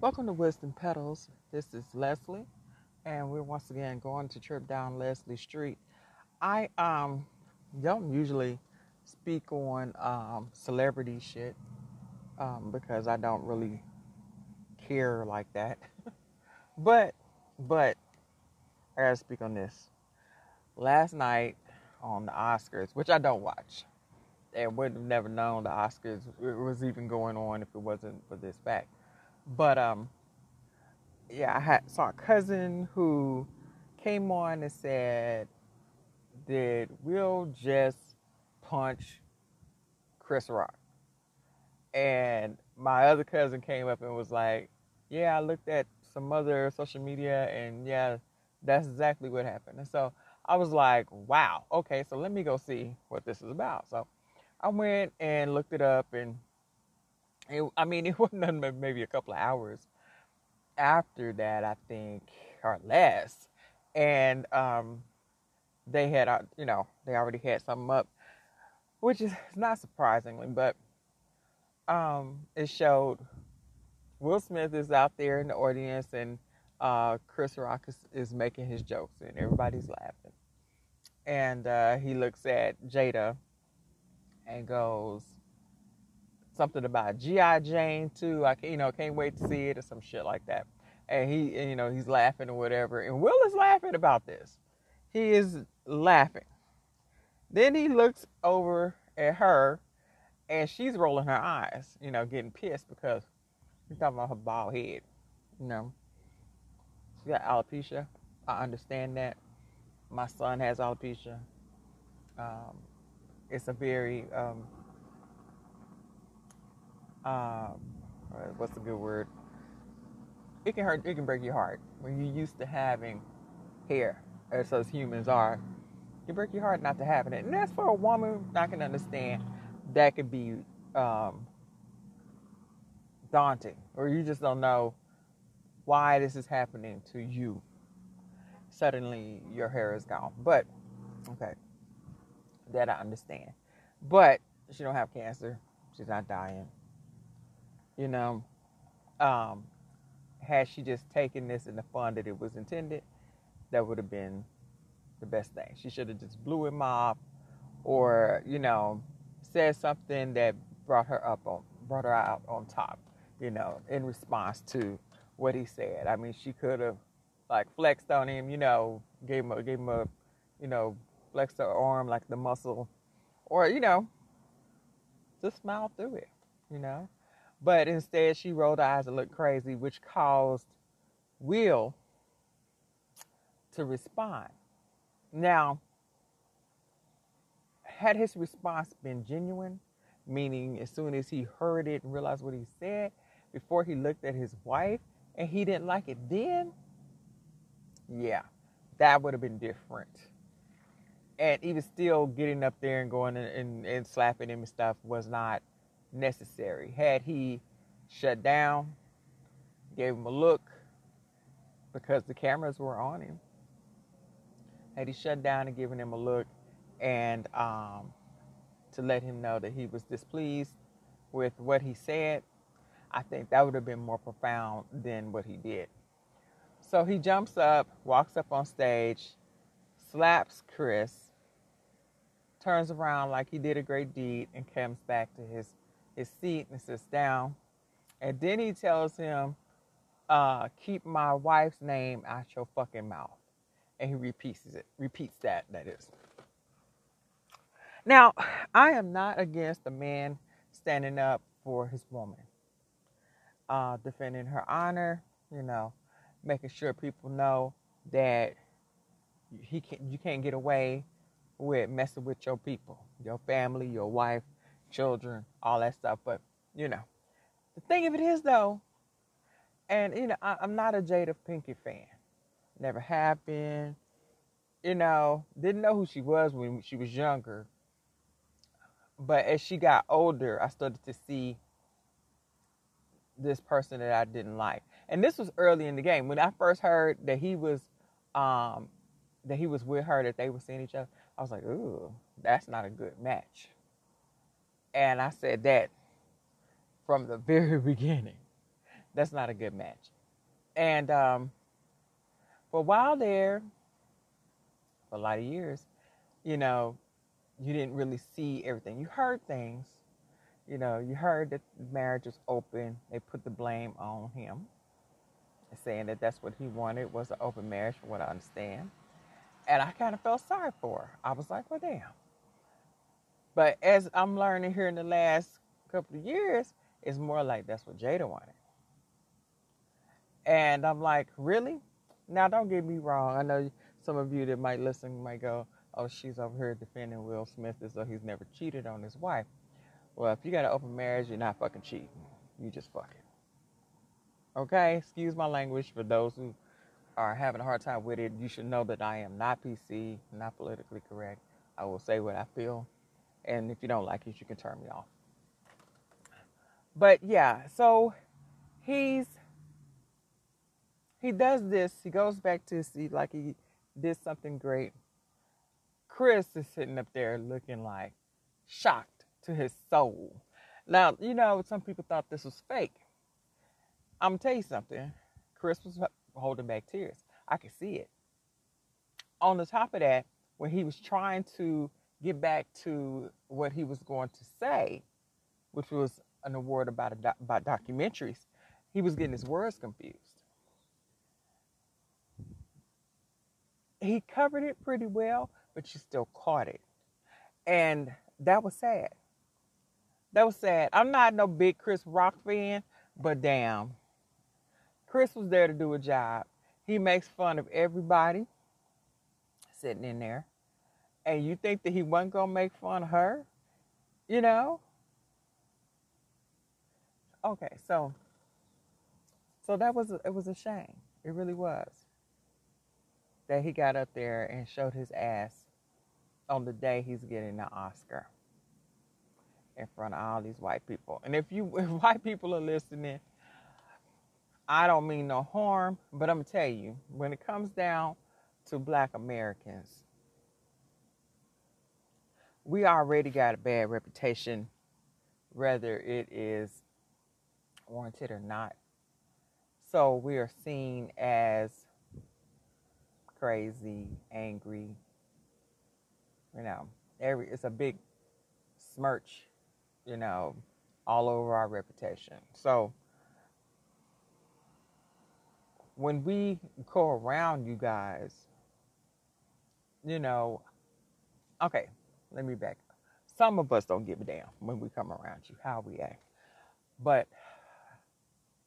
Welcome to Wisdom Petals. This is Leslie, and we're once again going to trip down Leslie Street. I um don't usually speak on um, celebrity shit um, because I don't really care like that. but but I gotta speak on this. Last night on the Oscars, which I don't watch, and would have never known the Oscars was even going on if it wasn't for this fact. But um, yeah, I had saw a cousin who came on and said, "Did Will just punch Chris Rock?" And my other cousin came up and was like, "Yeah, I looked at some other social media, and yeah, that's exactly what happened." And so I was like, "Wow, okay, so let me go see what this is about." So I went and looked it up, and it, I mean, it wasn't maybe a couple of hours after that, I think, or less, and um, they had, uh, you know, they already had something up, which is not surprisingly, but um, it showed Will Smith is out there in the audience, and uh, Chris Rock is, is, making his jokes, and everybody's laughing, and uh, he looks at Jada and goes something about GI Jane too. I you know can't wait to see it or some shit like that. And he you know he's laughing or whatever. And Will is laughing about this. He is laughing. Then he looks over at her, and she's rolling her eyes. You know, getting pissed because he's talking about her bald head. You know, she got alopecia. I understand that. My son has alopecia. Um, it's a very um, um, what's a good word? It can hurt. It can break your heart when you're used to having hair, as us humans are. Can break your heart not to having it, and that's for a woman. I can understand that could be um, daunting, or you just don't know why this is happening to you. Suddenly, your hair is gone. But okay, that I understand. But she don't have cancer. She's not dying you know, um, had she just taken this in the fun that it was intended, that would have been the best thing. She should have just blew him off, or you know, said something that brought her up on, brought her out on top. You know, in response to what he said. I mean, she could have like flexed on him. You know, gave him a, gave him a, you know, flexed her arm like the muscle, or you know, just smile through it. You know. But instead, she rolled her eyes and looked crazy, which caused Will to respond. Now, had his response been genuine, meaning as soon as he heard it and realized what he said, before he looked at his wife and he didn't like it then, yeah, that would have been different. And even still getting up there and going and, and, and slapping him and stuff was not necessary. Had he shut down, gave him a look because the cameras were on him, had he shut down and given him a look and um, to let him know that he was displeased with what he said, I think that would have been more profound than what he did. So he jumps up, walks up on stage, slaps Chris, turns around like he did a great deed, and comes back to his his seat and sits down. And then he tells him, uh, keep my wife's name out your fucking mouth. And he repeats it, repeats that, that is. Now, I am not against a man standing up for his woman, uh, defending her honor, you know, making sure people know that he can, you can't get away with messing with your people, your family, your wife, children, all that stuff. But, you know, the thing of it is, though, and, you know, I, am not a Jada Pinkett fan. Never been. You know, didn't know who she was when she was younger. But as she got older, I started to see this person that I didn't like. And this was early in the game. When I first heard that he was um, that he was with her, that they were seeing each other, I was like, ooh, that's not a good match. And I said that from the very beginning. That's not a good match. And um, for a while there, for a lot of years, you know, you didn't really see everything. You heard things. You know, you heard that marriage was open. They put the blame on him, saying that that's what he wanted was an open marriage, from what I understand. And I kind of felt sorry for her. I was like, well, damn. But as I'm learning here in the last couple of years, it's more like that's what Jada wanted. And I'm like, really? Now, don't get me wrong. I know some of you that might listen might go, oh, she's over here defending Will Smith as though he's never cheated on his wife. Well, if you got an open marriage, you're not fucking cheating. You just fucking. Okay? Excuse my language for those who are having a hard time with it. You should know that I am not PC, not politically correct. I will say what I feel. And if you don't like it, you can turn me off. But yeah, so he's he does this. He goes back to see like he did something great. Chris is sitting up there looking like shocked to his soul. Now, you know, some people thought this was fake. I'm gonna tell you something. Chris was holding back tears. I could see it. On the top of that, when he was trying to get back to what he was going to say, which was an award about about documentaries, he was getting his words confused. He covered it pretty well, but you still caught it, and that was sad. That was sad. I'm not no big Chris Rock fan, but damn, Chris was there to do a job. He makes fun of everybody sitting in there, and you think that he wasn't gonna make fun of her, you know? Okay, so so that was it was a shame. It really was that he got up there and showed his ass on the day he's getting the Oscar in front of all these white people. And if you if white people are listening, I don't mean no harm, but I'm gonna tell you, when it comes down to black Americans, we already got a bad reputation, whether it is warranted or not. So we are seen as crazy, angry. You know, every it's a big smirch, you know, all over our reputation. So when we go around you guys, you know, okay, let me back. up. Some of us don't give a damn when we come around you, how we act. But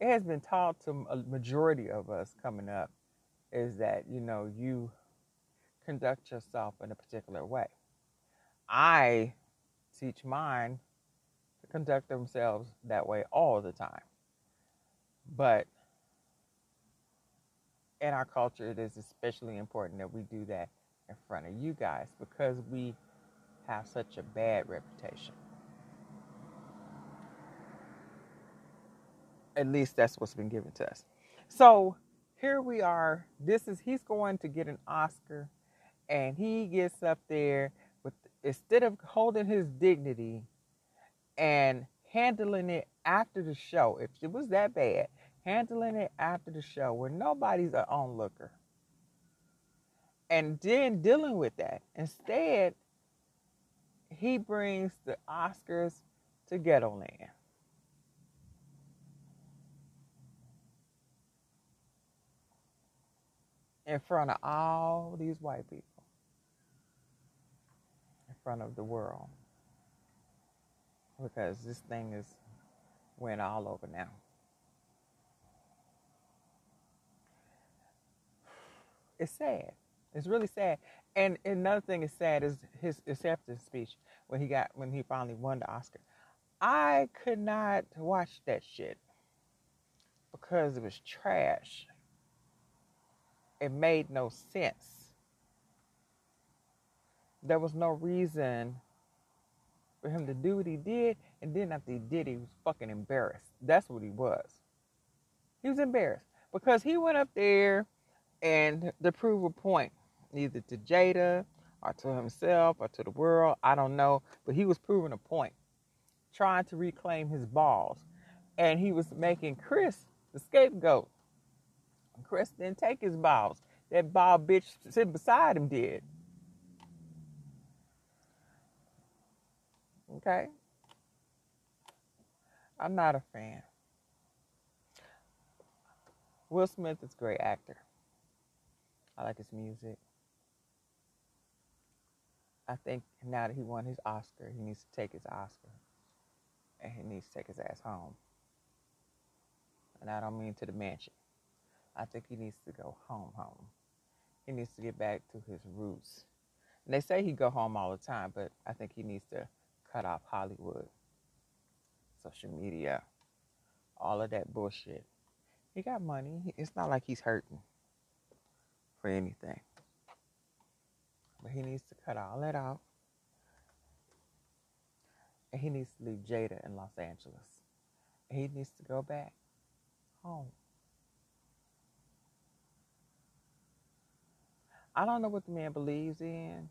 it has been taught to a majority of us coming up is that you know you conduct yourself in a particular way. I teach mine to conduct themselves that way all the time. But in our culture, it is especially important that we do that in front of you guys because we have such a bad reputation. At least that's what's been given to us. So here we are. This is he's going to get an Oscar, and he gets up there with instead of holding his dignity and handling it after the show. If it was that bad, handling it after the show where nobody's an onlooker, and then dealing with that. Instead, he brings the Oscars to Ghetto Land. in front of all these white people, in front of the world, because this thing is went all over now. It's sad. It's really sad. And another thing is sad is his acceptance speech when he got when he finally won the Oscar. I could not watch that shit because it was trash it made no sense. There was no reason for him to do what he did, and then after he did, he was fucking embarrassed. That's what he was. He was embarrassed because he went up there and to prove a point, either to Jada or to himself or to the world. I don't know, but he was proving a point, trying to reclaim his balls, and he was making Chris the scapegoat. Chris didn't take his balls. That ball bitch sitting beside him did. Okay? I'm not a fan. Will Smith is a great actor. I like his music. I think now that he won his Oscar, he needs to take his Oscar. And he needs to take his ass home. And I don't mean to the mansion. I think he needs to go home, home. He needs to get back to his roots. And they say he go home all the time, but I think he needs to cut off Hollywood, social media, all of that bullshit. He got money. It's not like he's hurting for anything. But he needs to cut all that out. And he needs to leave Jada in Los Angeles. And he needs to go back home. I don't know what the man believes in,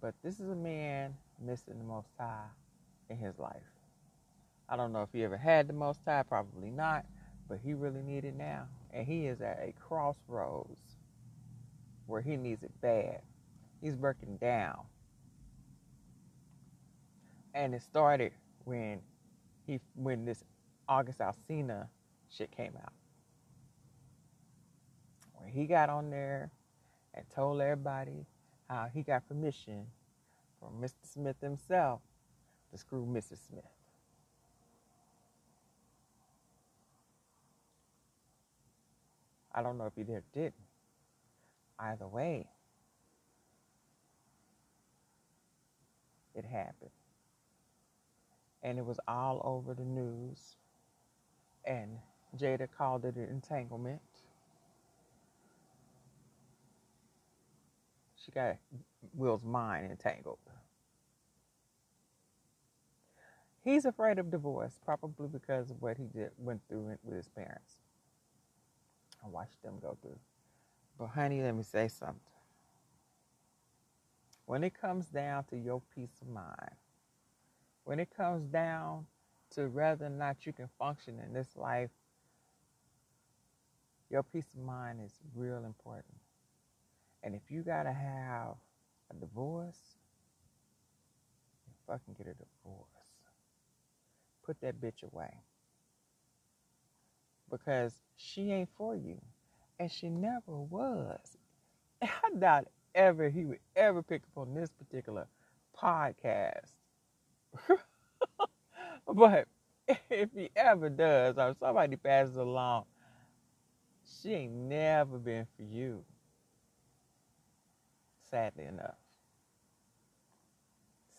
but this is a man missing the Most High in his life. I don't know if he ever had the Most High, probably not, but he really needs it now. And he is at a crossroads where he needs it bad. He's breaking down. And it started when he when this August Alsina shit came out. When he got on there and told everybody how he got permission from Mr. Smith himself to screw Mrs. Smith. I don't know if he did or didn't. Either way, it happened. And it was all over the news. And Jada called it an entanglement. She got Will's mind entangled. He's afraid of divorce, probably because of what he did went through with his parents. I watched them go through. But honey, let me say something. When it comes down to your peace of mind, when it comes down to whether or not you can function in this life, your peace of mind is real important. And if you gotta have a divorce, you fucking get a divorce. Put that bitch away. Because she ain't for you. And she never was. I doubt ever he would ever pick up on this particular podcast. but if he ever does, or somebody passes along, she ain't never been for you sadly enough.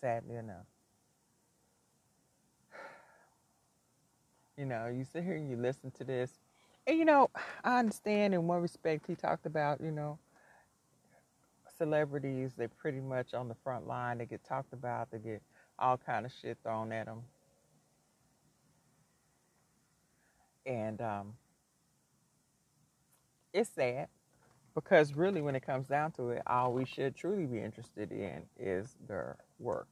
Sadly enough. You know, you sit here and you listen to this. And, you know, I understand in one respect he talked about, you know, celebrities, they pretty much on the front line. They get talked about. They get all kind of shit thrown at them. And um, it's sad because really, when it comes down to it, all we should truly be interested in is their work.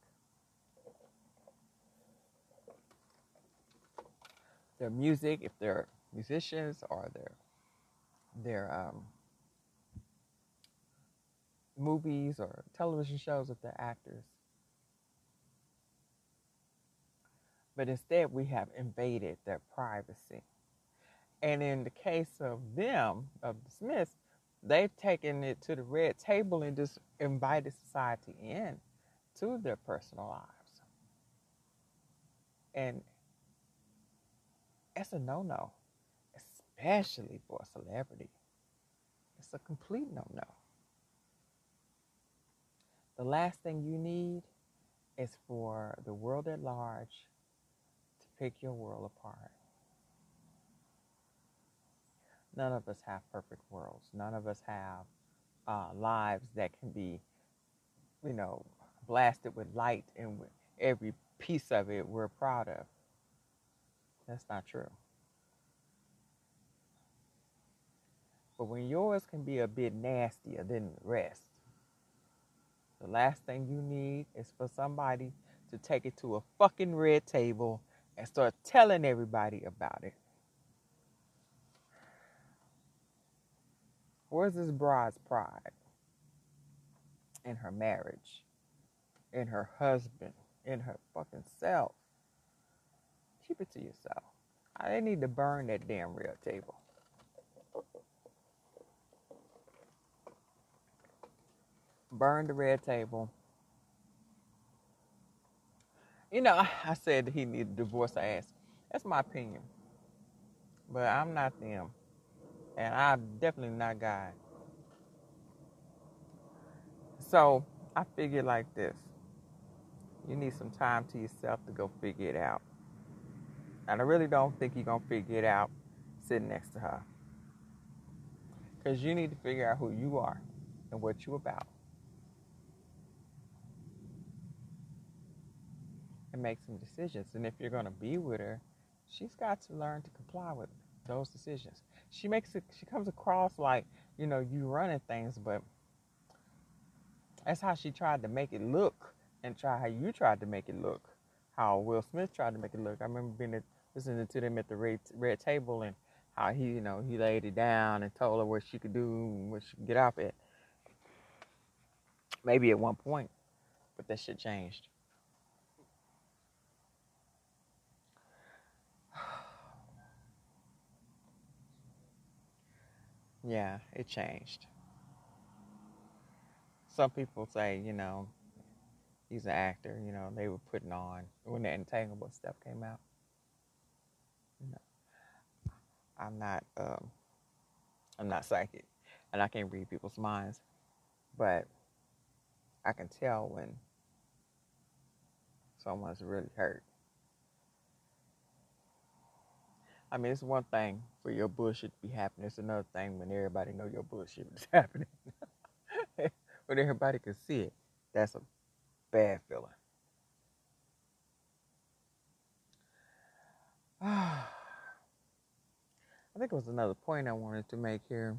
Their music, if they're musicians, or their their um, movies or television shows, with they're actors. But instead, we have invaded their privacy. And in the case of them, of the Smiths, they've taken it to the red table and just invited society in to their personal lives. And it's a no no, especially for a celebrity. It's a complete no no. The last thing you need is for the world at large to pick your world apart. None of us have perfect worlds. None of us have uh, lives that can be, you know, blasted with light and with every piece of it we're proud of. That's not true. But when yours can be a bit nastier than the rest, the last thing you need is for somebody to take it to a fucking red table and start telling everybody about it. Where's this bride's pride? In her marriage, in her husband, in her fucking self. Keep it to yourself. I didn't need to burn that damn real table. Burn the red table. You know, I said he needed a divorce. I asked. That's my opinion. But I'm not them. And I'm definitely not God. So I figured like this. You need some time to yourself to go figure it out. And I really don't think you're going to figure it out sitting next to her. Because you need to figure out who you are and what you're about. And make some decisions. And if you're going to be with her, she's got to learn to comply with those decisions. She makes it, she comes across like, you know, you running things, but that's how she tried to make it look and try how you tried to make it look. How Will Smith tried to make it look. I remember being at, listening to them at the red, red table and how he, you know, he laid it down and told her what she could do and what she could get off at. Maybe at one point, but that shit changed. Yeah, it changed. Some people say, you know, he's an actor, you know, they were putting on when the entanglement stuff came out. No. I'm not um, I'm not psychic and I can't read people's minds, but I can tell when someone's really hurt. I mean, it's one thing for your bullshit to be happening. It's another thing when everybody know your bullshit is happening. when everybody can see it, that's a bad feeling. I think it was another point I wanted to make here.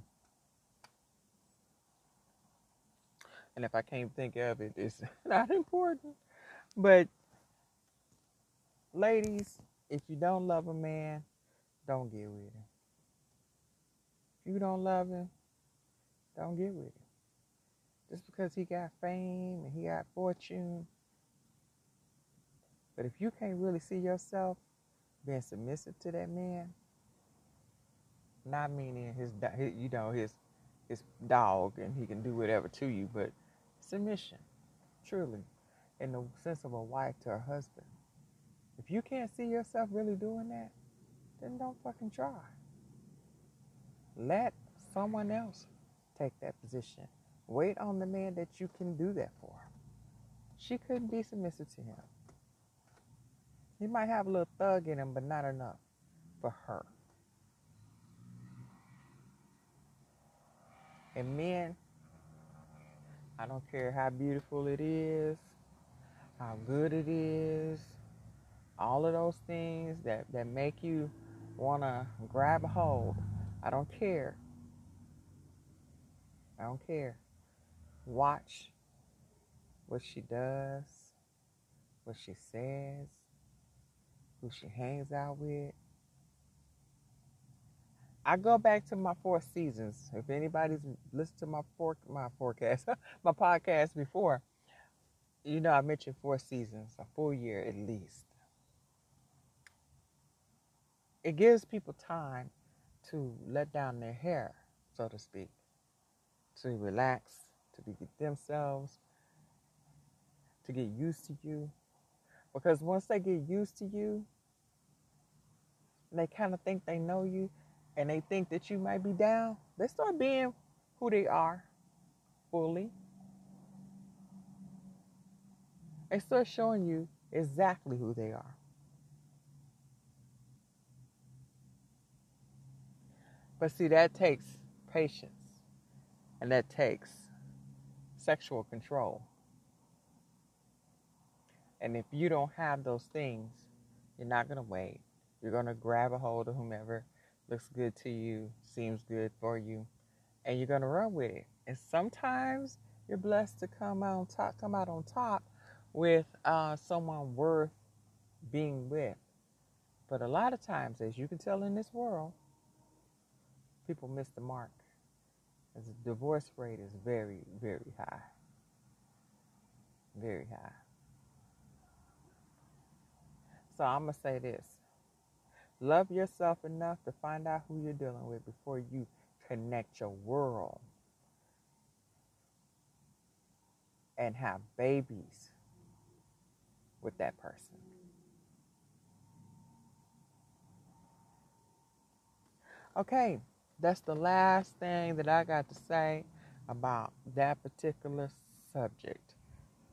And if I can't think of it, it's not important. But, ladies, if you don't love a man, don't get with him. If you don't love him, don't get with him. Just because he got fame and he got fortune. But if you can't really see yourself being submissive to that man, not meaning his, you know, his his dog and he can do whatever to you, but submission, truly, in the sense of a wife to her husband. If you can't see yourself really doing that, then don't fucking try. Let someone else take that position. Wait on the man that you can do that for. She couldn't be submissive to him. He might have a little thug in him, but not enough for her. And men, I don't care how beautiful it is, how good it is, all of those things that, that make you want to grab a hold. I don't care. I don't care. Watch what she does, what she says, who she hangs out with. I go back to my four seasons. If anybody's listened to my four, my forecast, my podcast before, you know I mentioned four seasons, a full year at least it gives people time to let down their hair, so to speak, to relax, to be themselves, to get used to you. Because once they get used to you, they kind of think they know you and they think that you might be down, they start being who they are fully. They start showing you exactly who they are. But see, that takes patience and that takes sexual control. And if you don't have those things, you're not going to wait. You're going to grab a hold of whomever looks good to you, seems good for you, and you're going to run with it. And sometimes you're blessed to come out on top, come out on top with uh, someone worth being with. But a lot of times, as you can tell in this world, people miss the mark. The divorce rate is very, very high. Very high. So I'm going to say this love yourself enough to find out who you're dealing with before you connect your world and have babies with that person. Okay, that's the last thing that I got to say about that particular subject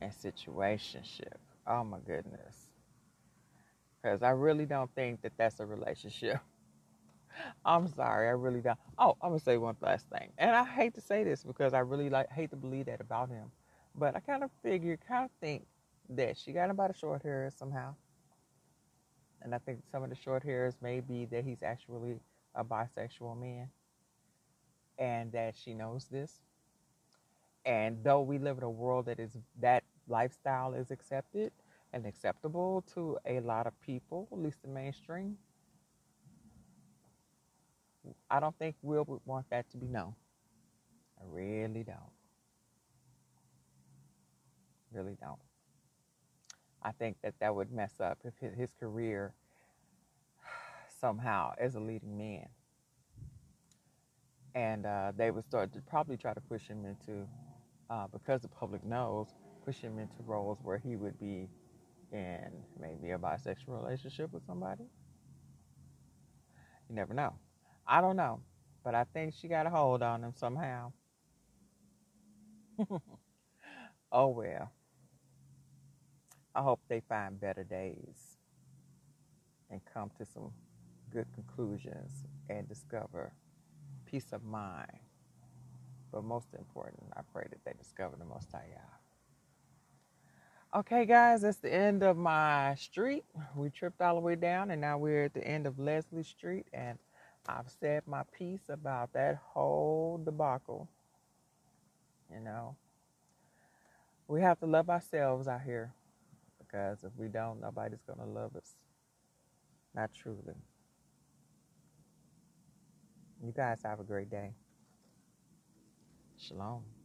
and situationship. Oh my goodness. Because I really don't think that that's a relationship. I'm sorry, I really don't. Oh, I'm gonna say one last thing, and I hate to say this because I really like hate to believe that about him, but I kind of figure, kind of think that she got him by the short hairs somehow, and I think some of the short hairs may be that he's actually a bisexual man and that she knows this. And though we live in a world that is that lifestyle is accepted and acceptable to a lot of people, at least the mainstream, I don't think Will would want that to be known. I really don't. Really don't. I think that that would mess up if his, his career somehow as a leading man and uh, they would start to probably try to push him into, uh, because the public knows, push him into roles where he would be in maybe a bisexual relationship with somebody. You never know. I don't know, but I think she got a hold on him somehow. oh well. I hope they find better days and come to some good conclusions and discover peace of mind. But most important, I pray that they discover the Most High Okay, guys, that's the end of my street. We tripped all the way down, and now we're at the end of Leslie Street, and I've said my piece about that whole debacle. You know, we have to love ourselves out here because if we don't, nobody's going to love us. Not truly. You guys have a great day. Shalom.